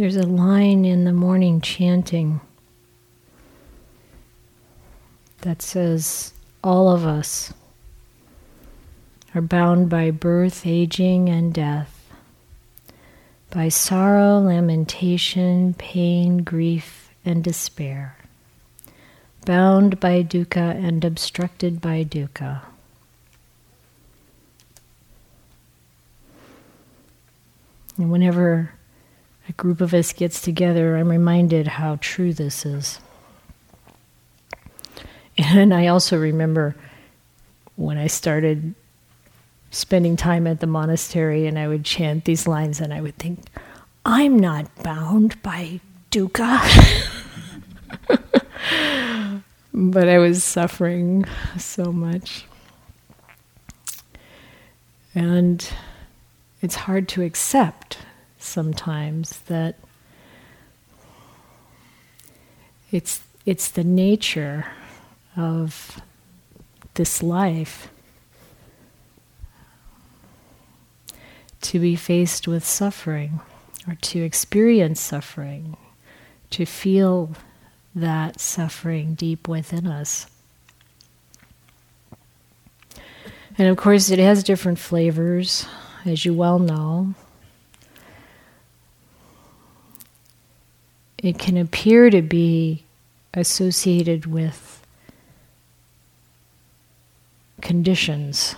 There's a line in the morning chanting that says, All of us are bound by birth, aging, and death, by sorrow, lamentation, pain, grief, and despair, bound by dukkha and obstructed by dukkha. And whenever a group of us gets together, I'm reminded how true this is. And I also remember when I started spending time at the monastery and I would chant these lines and I would think, I'm not bound by dukkha. but I was suffering so much. And it's hard to accept sometimes that it's it's the nature of this life to be faced with suffering or to experience suffering, to feel that suffering deep within us. And of course, it has different flavors, as you well know. It can appear to be associated with conditions.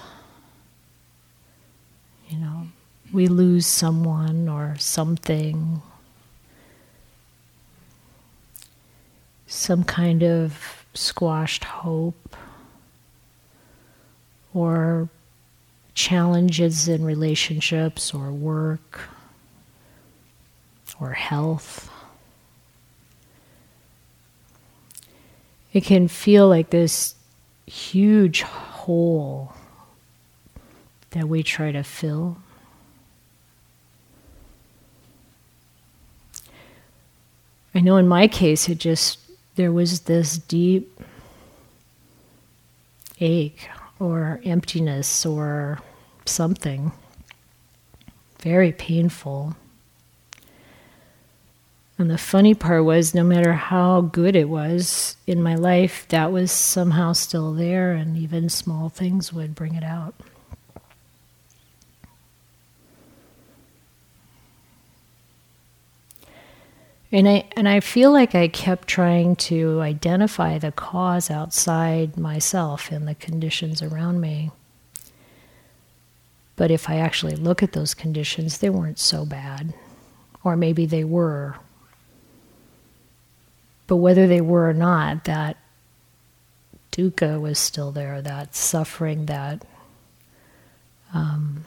You know, we lose someone or something, some kind of squashed hope, or challenges in relationships or work or health. It can feel like this huge hole that we try to fill. I know in my case, it just, there was this deep ache or emptiness or something very painful. And the funny part was, no matter how good it was in my life, that was somehow still there, and even small things would bring it out. And I and I feel like I kept trying to identify the cause outside myself and the conditions around me. But if I actually look at those conditions, they weren't so bad. Or maybe they were, but whether they were or not, that dukkha was still there, that suffering, that um,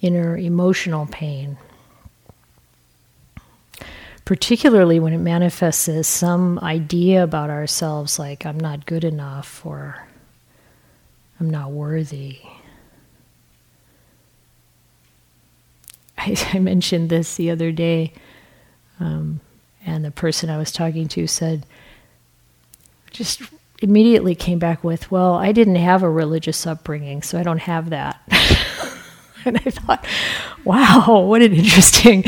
inner emotional pain. Particularly when it manifests as some idea about ourselves, like I'm not good enough or I'm not worthy. I, I mentioned this the other day. Um, and the person I was talking to said, just immediately came back with, Well, I didn't have a religious upbringing, so I don't have that. and I thought, Wow, what an interesting.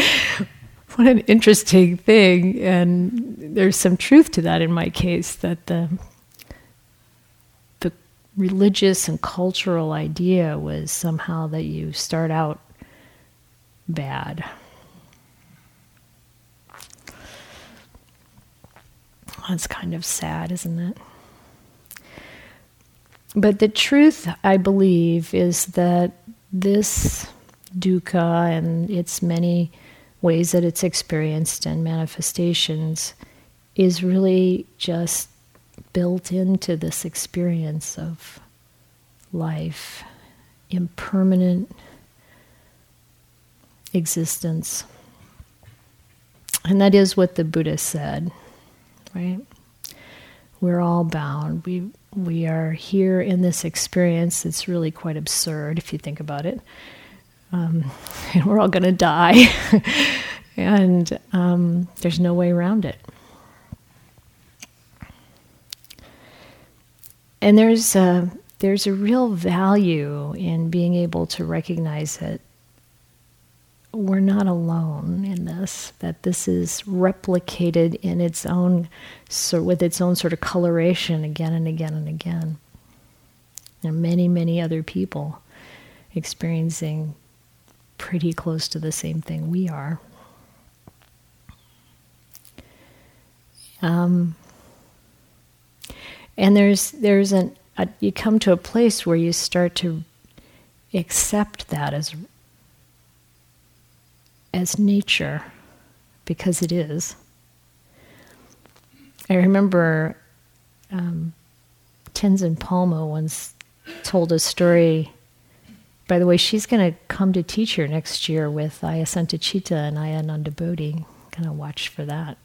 What an interesting thing, and there's some truth to that in my case. That the the religious and cultural idea was somehow that you start out bad, That's kind of sad, isn't it? But the truth, I believe, is that this dukkha and its many ways that it's experienced and manifestations is really just built into this experience of life, impermanent existence. And that is what the Buddha said right? We're all bound. We we are here in this experience. It's really quite absurd if you think about it. Um, and we're all going to die, and um, there's no way around it. And there's a, there's a real value in being able to recognize that we're not alone in this, that this is replicated in its own, so with its own sort of coloration again and again and again. There are many, many other people experiencing pretty close to the same thing we are. Um, and there's there's an a, you come to a place where you start to accept that as as nature because it is. I remember um, Tenzin Palmo once told a story. By the way, she's going to come to teach here next year with Ayya Santacitta and Ayya Anandabodhi. Kind of watch for that.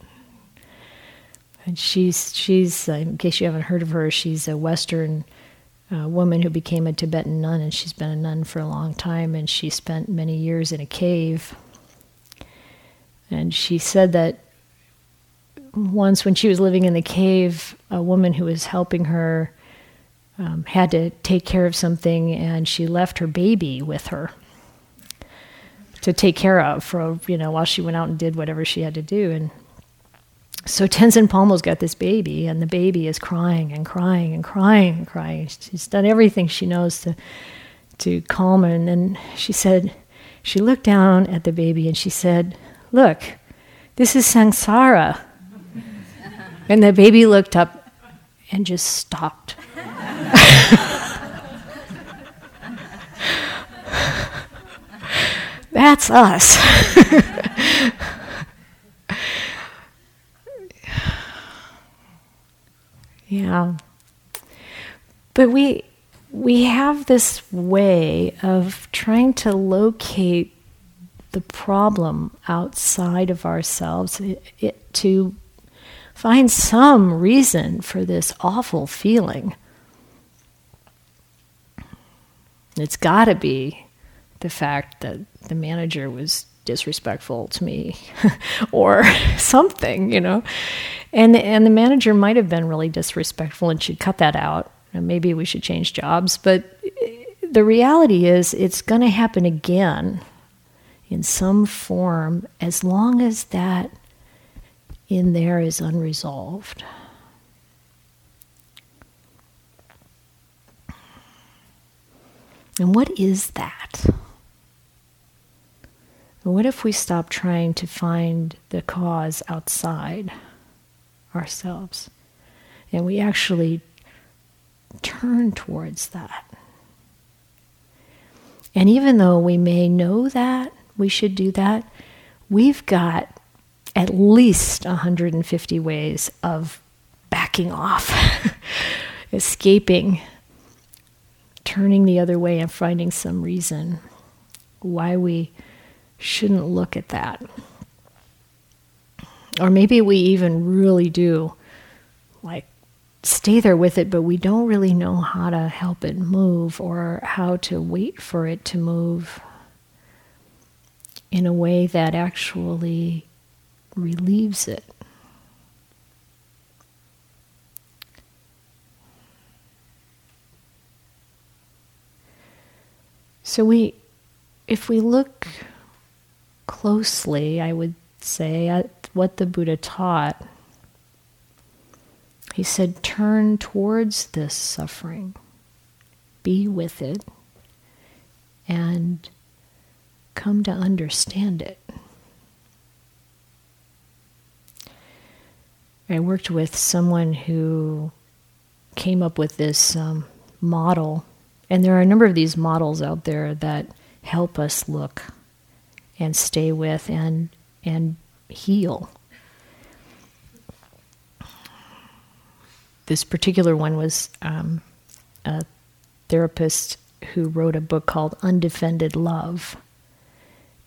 And she's she's uh, in case you haven't heard of her, she's a Western uh, woman who became a Tibetan nun, and she's been a nun for a long time, and she spent many years in a cave. And she said that once, when she was living in the cave, a woman who was helping her um, had to take care of something, and she left her baby with her to take care of for you know while she went out and did whatever she had to do and so Tenzin Palmo's got this baby, and the baby is crying and crying and crying and crying. She's done everything she knows to to calm her. And then she said, she looked down at the baby and she said, "Look, this is samsara." and the baby looked up and just stopped. That's us. Yeah. But we we have this way of trying to locate the problem outside of ourselves it, it, to find some reason for this awful feeling. It's got to be the fact that the manager was disrespectful to me or something, you know. And and the manager might have been really disrespectful and should cut that out. Maybe we should change jobs, but uh, the reality is it's going to happen again in some form as long as that in there is unresolved. And what is that? What if we stop trying to find the cause outside ourselves and we actually turn towards that? And even though we may know that we should do that, we've got at least 150 ways of backing off, escaping, turning the other way, and finding some reason why we shouldn't look at that. Or maybe we even really do like stay there with it, but we don't really know how to help it move or how to wait for it to move in a way that actually relieves it. So we if we look closely, I would say, at what the Buddha taught. He said, turn towards this suffering, be with it, and come to understand it. I worked with someone who came up with this um, model, and there are a number of these models out there that help us look and stay with and and heal. This particular one was um, a therapist who wrote a book called Undefended Love.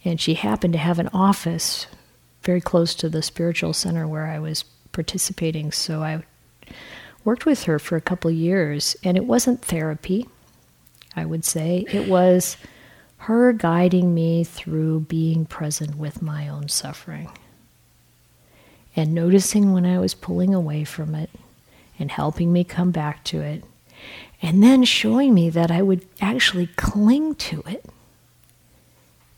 And she happened to have an office very close to the spiritual center where I was participating. So I worked with her for a couple years. And it wasn't therapy, I would say. It was her guiding me through being present with my own suffering and noticing when I was pulling away from it and helping me come back to it, and then showing me that I would actually cling to it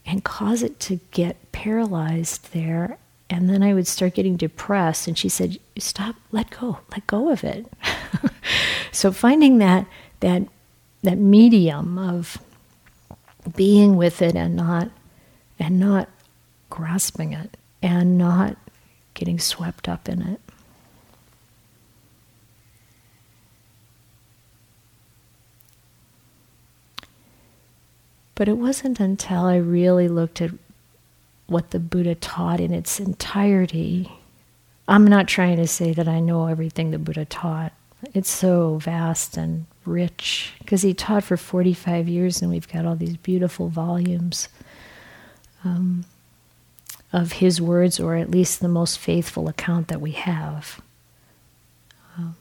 and cause it to get paralyzed there. And then I would start getting depressed. And she said, Stop, let go, let go of it. so finding that, that, that medium of being with it and not, and not grasping it and not getting swept up in it. But it wasn't until I really looked at what the Buddha taught in its entirety. I'm not trying to say that I know everything the Buddha taught. It's so vast and rich because he taught for 45 years and we've got all these beautiful volumes um, of his words, or at least the most faithful account that we have um,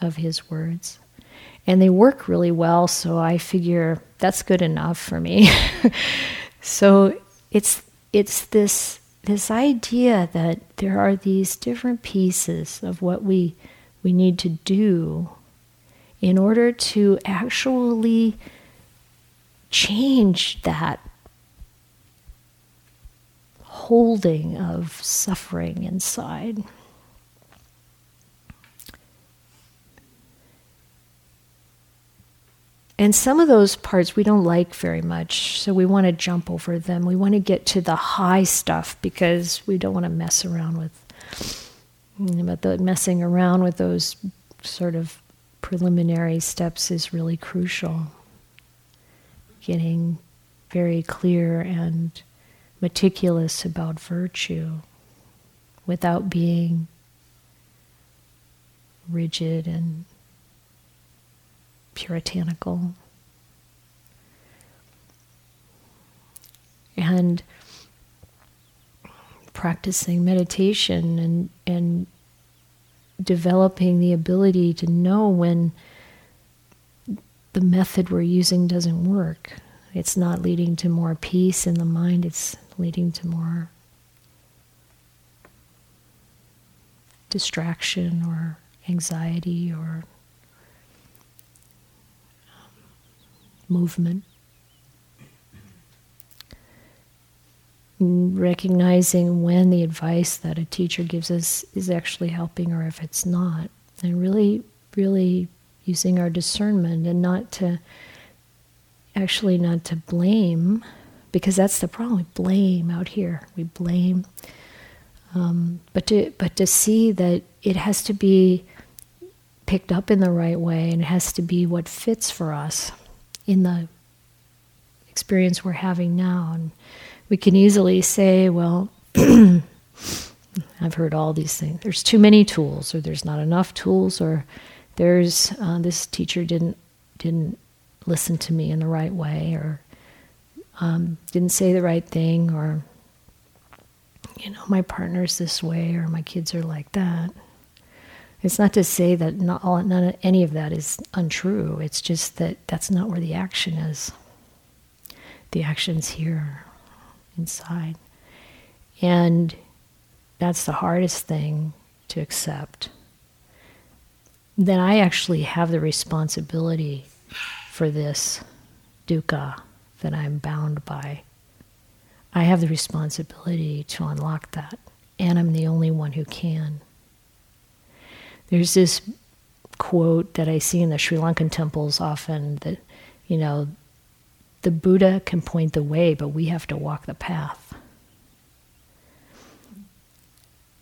of his words and they work really well. So I figure that's good enough for me. so it's it's this this idea that there are these different pieces of what we we need to do in order to actually change that holding of suffering inside. And some of those parts we don't like very much, so we want to jump over them. We want to get to the high stuff because we don't want to mess around with. But the messing around with those sort of preliminary steps is really crucial. Getting very clear and meticulous about virtue without being rigid and puritanical. And practicing meditation and, and developing the ability to know when the method we're using doesn't work. It's not leading to more peace in the mind, it's leading to more distraction or anxiety or movement. Recognizing when the advice that a teacher gives us is actually helping or if it's not. And really, really using our discernment and not to, actually, not to blame, because that's the problem. We blame out here. We blame. Um, but to but to see that it has to be picked up in the right way and it has to be what fits for us in the experience we're having now. And we can easily say, well, I've heard all these things. There's too many tools, or there's not enough tools, or there's uh, this teacher didn't didn't listen to me in the right way, or um, didn't say the right thing, or you know, my partner's this way, or my kids are like that. It's not to say that not all, none any of that is untrue. It's just that that's not where the action is. The action's here, inside. And that's the hardest thing to accept. Then I actually have the responsibility for this dukkha that I'm bound by. I have the responsibility to unlock that, and I'm the only one who can. There's this quote that I see in the Sri Lankan temples often that, you know, the Buddha can point the way, but we have to walk the path.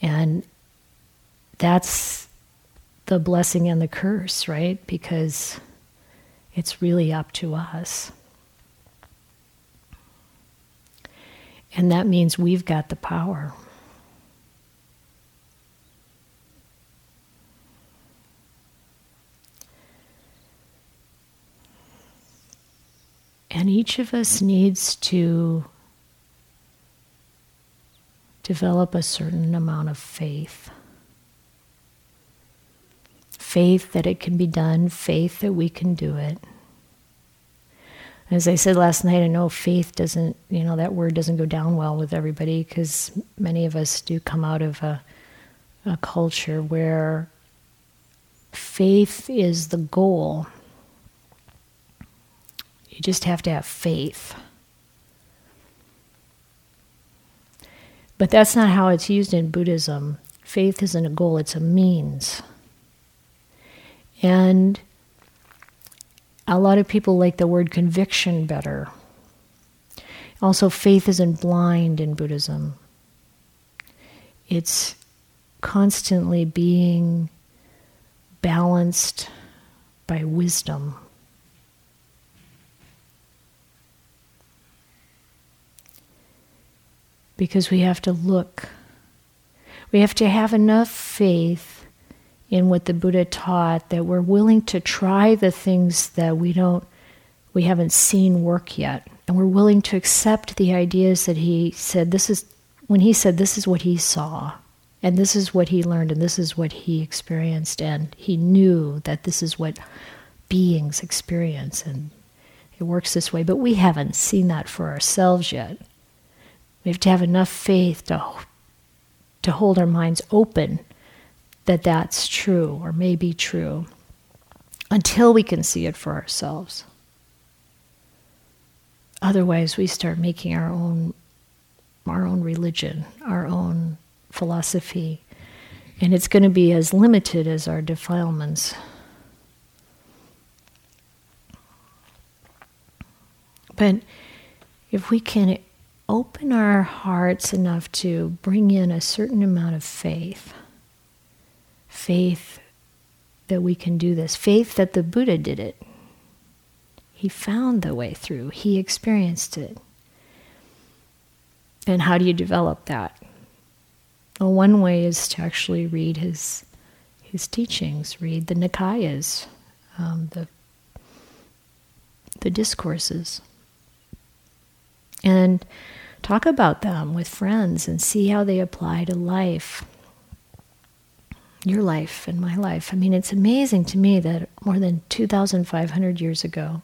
And that's the blessing and the curse, right? Because it's really up to us. And that means we've got the power. And each of us needs to develop a certain amount of faith. Faith that it can be done, faith that we can do it. As I said last night, I know faith doesn't, you know, that word doesn't go down well with everybody because many of us do come out of a, a culture where faith is the goal you just have to have faith. But that's not how it's used in Buddhism. Faith isn't a goal, it's a means. And a lot of people like the word conviction better. Also, faith isn't blind in Buddhism, it's constantly being balanced by wisdom. Because we have to look, we have to have enough faith in what the Buddha taught that we're willing to try the things that we don't we haven't seen work yet. And we're willing to accept the ideas that he said this is when he said this is what he saw. And this is what he learned and this is what he experienced. And he knew that this is what beings experience. And it works this way. But we haven't seen that for ourselves yet we have to have enough faith to to hold our minds open that that's true or may be true until we can see it for ourselves. Otherwise, we start making our own, our own religion, our own philosophy, and it's going to be as limited as our defilements. But if we can open our hearts enough to bring in a certain amount of faith, faith that we can do this, faith that the Buddha did it. He found the way through, he experienced it. And how do you develop that? Well, one way is to actually read his, his teachings, read the Nikayas, um, the, the discourses, and talk about them with friends and see how they apply to life your life and my life. I mean, it's amazing to me that more than 2,500 years ago,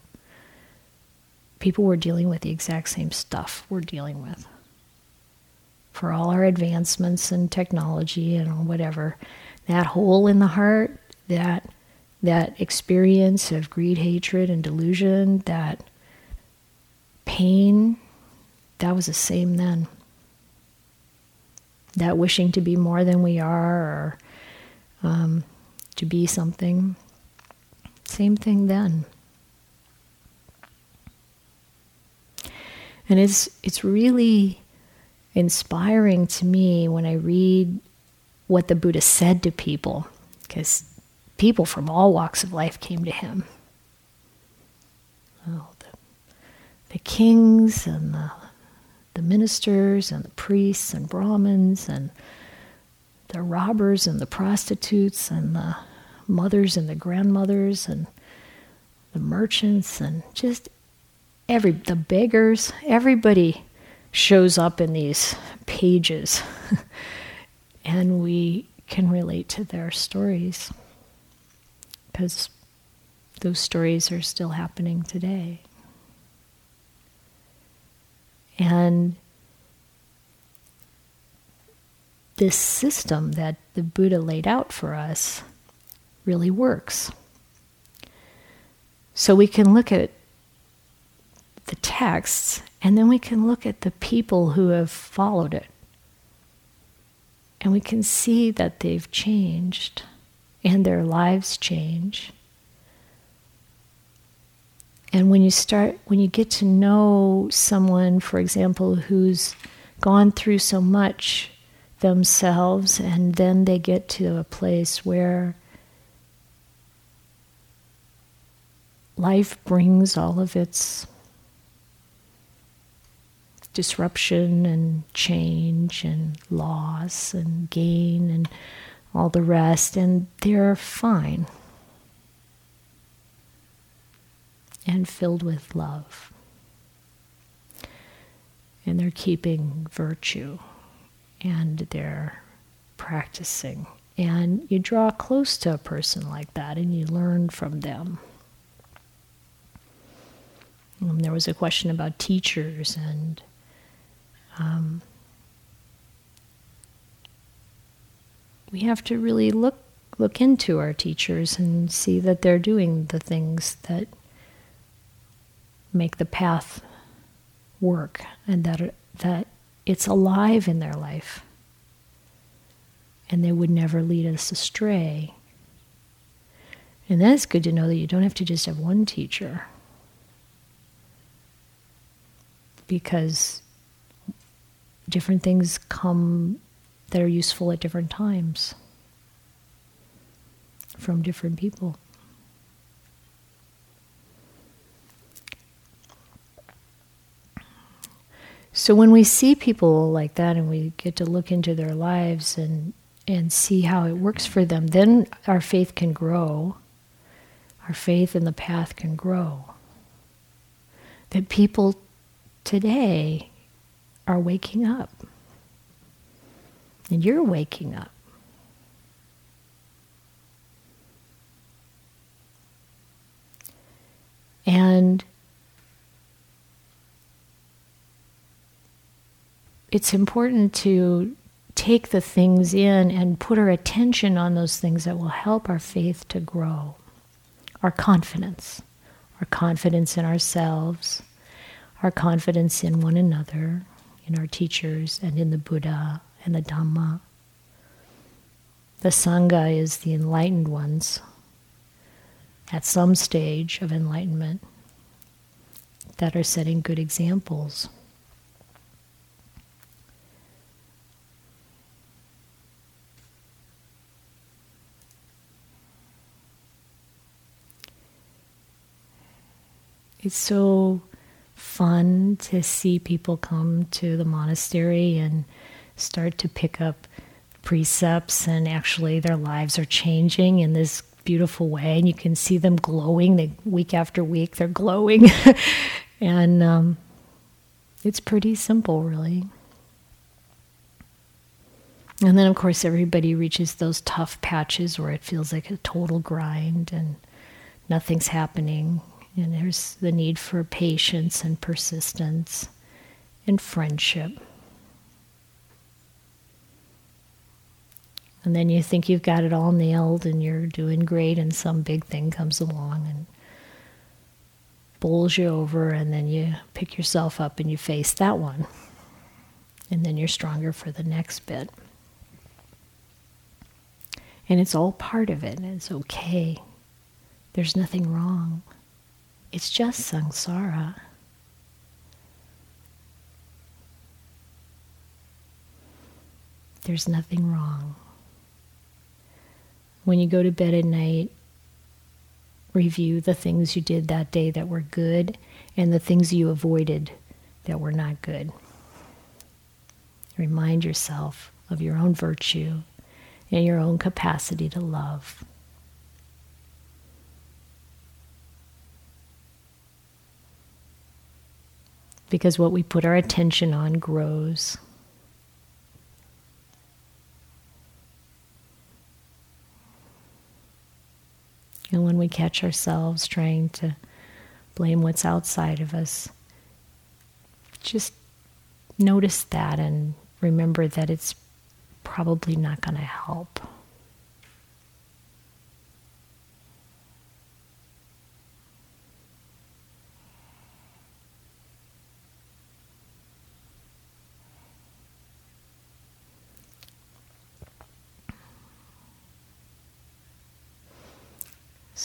people were dealing with the exact same stuff we're dealing with. For all our advancements in technology and whatever, that hole in the heart, that that experience of greed, hatred, and delusion, that pain, that was the same then. That wishing to be more than we are, or um, to be something. Same thing then. And it's it's really inspiring to me when I read what the Buddha said to people, because people from all walks of life came to him. Oh, the, the kings and the, the ministers and the priests and Brahmins and the robbers and the prostitutes and the mothers and the grandmothers and the merchants and just every the beggars. Everybody shows up in these pages and we can relate to their stories because those stories are still happening today and this system that the Buddha laid out for us really works. So we can look at the texts and then we can look at the people who have followed it. And we can see that they've changed and their lives change. And when you start, when you get to know someone, for example, who's gone through so much themselves, and then they get to a place where life brings all of its disruption and change and loss and gain and all the rest, and they're fine and filled with love. And they're keeping virtue and they're practicing. And you draw close to a person like that and you learn from them. Um, there was a question about teachers and um, we have to really look look into our teachers and see that they're doing the things that make the path work and that that it's alive in their life. And they would never lead us astray. And then it's good to know that you don't have to just have one teacher. Because different things come that are useful at different times from different people. So when we see people like that and we get to look into their lives and and see how it works for them, then our faith can grow. Our faith in the path can grow. That people today are waking up. And you're waking up. And it's important to take the things in and put our attention on those things that will help our faith to grow. Our confidence, our confidence in ourselves, our confidence in one another, in our teachers, and in the Buddha and the Dhamma. The Sangha is the enlightened ones at some stage of enlightenment that are setting good examples. It's so fun to see people come to the monastery and start to pick up precepts, and actually their lives are changing in this beautiful way. And you can see them glowing. They, week after week, they're glowing. and um, it's pretty simple, really. And then, of course, everybody reaches those tough patches where it feels like a total grind and nothing's happening. And there's the need for patience and persistence and friendship. And then you think you've got it all nailed and you're doing great, and some big thing comes along and bowls you over, and then you pick yourself up and you face that one. And then you're stronger for the next bit. And it's all part of it, and it's okay. There's nothing wrong. It's just samsara. There's nothing wrong. When you go to bed at night, review the things you did that day that were good and the things you avoided that were not good. Remind yourself of your own virtue and your own capacity to love. Because what we put our attention on grows. And when we catch ourselves trying to blame what's outside of us, just notice that and remember that it's probably not going to help.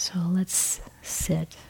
So let's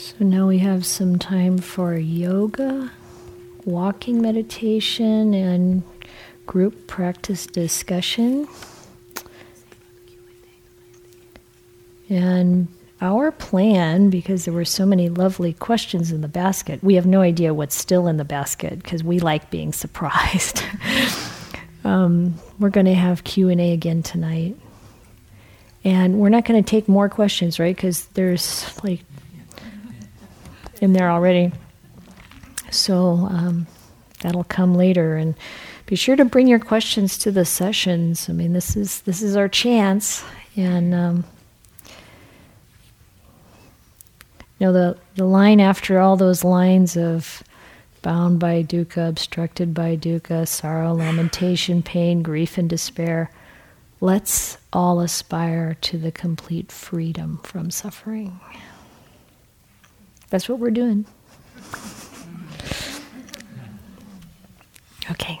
So now we have some time for yoga, walking meditation, and group practice discussion. And our plan, because there were so many lovely questions in the basket, we have no idea what's still in the basket because we like being surprised. um, we're going to have Q and A again tonight, and we're not going to take more questions, right? Because there's like in there already. So um, that'll come later, and be sure to bring your questions to the sessions. I mean, this is this is our chance, and. Um, You know, the, the line after all those lines of bound by dukkha, obstructed by dukkha, sorrow, lamentation, pain, grief, and despair, let's all aspire to the complete freedom from suffering. That's what we're doing. Okay.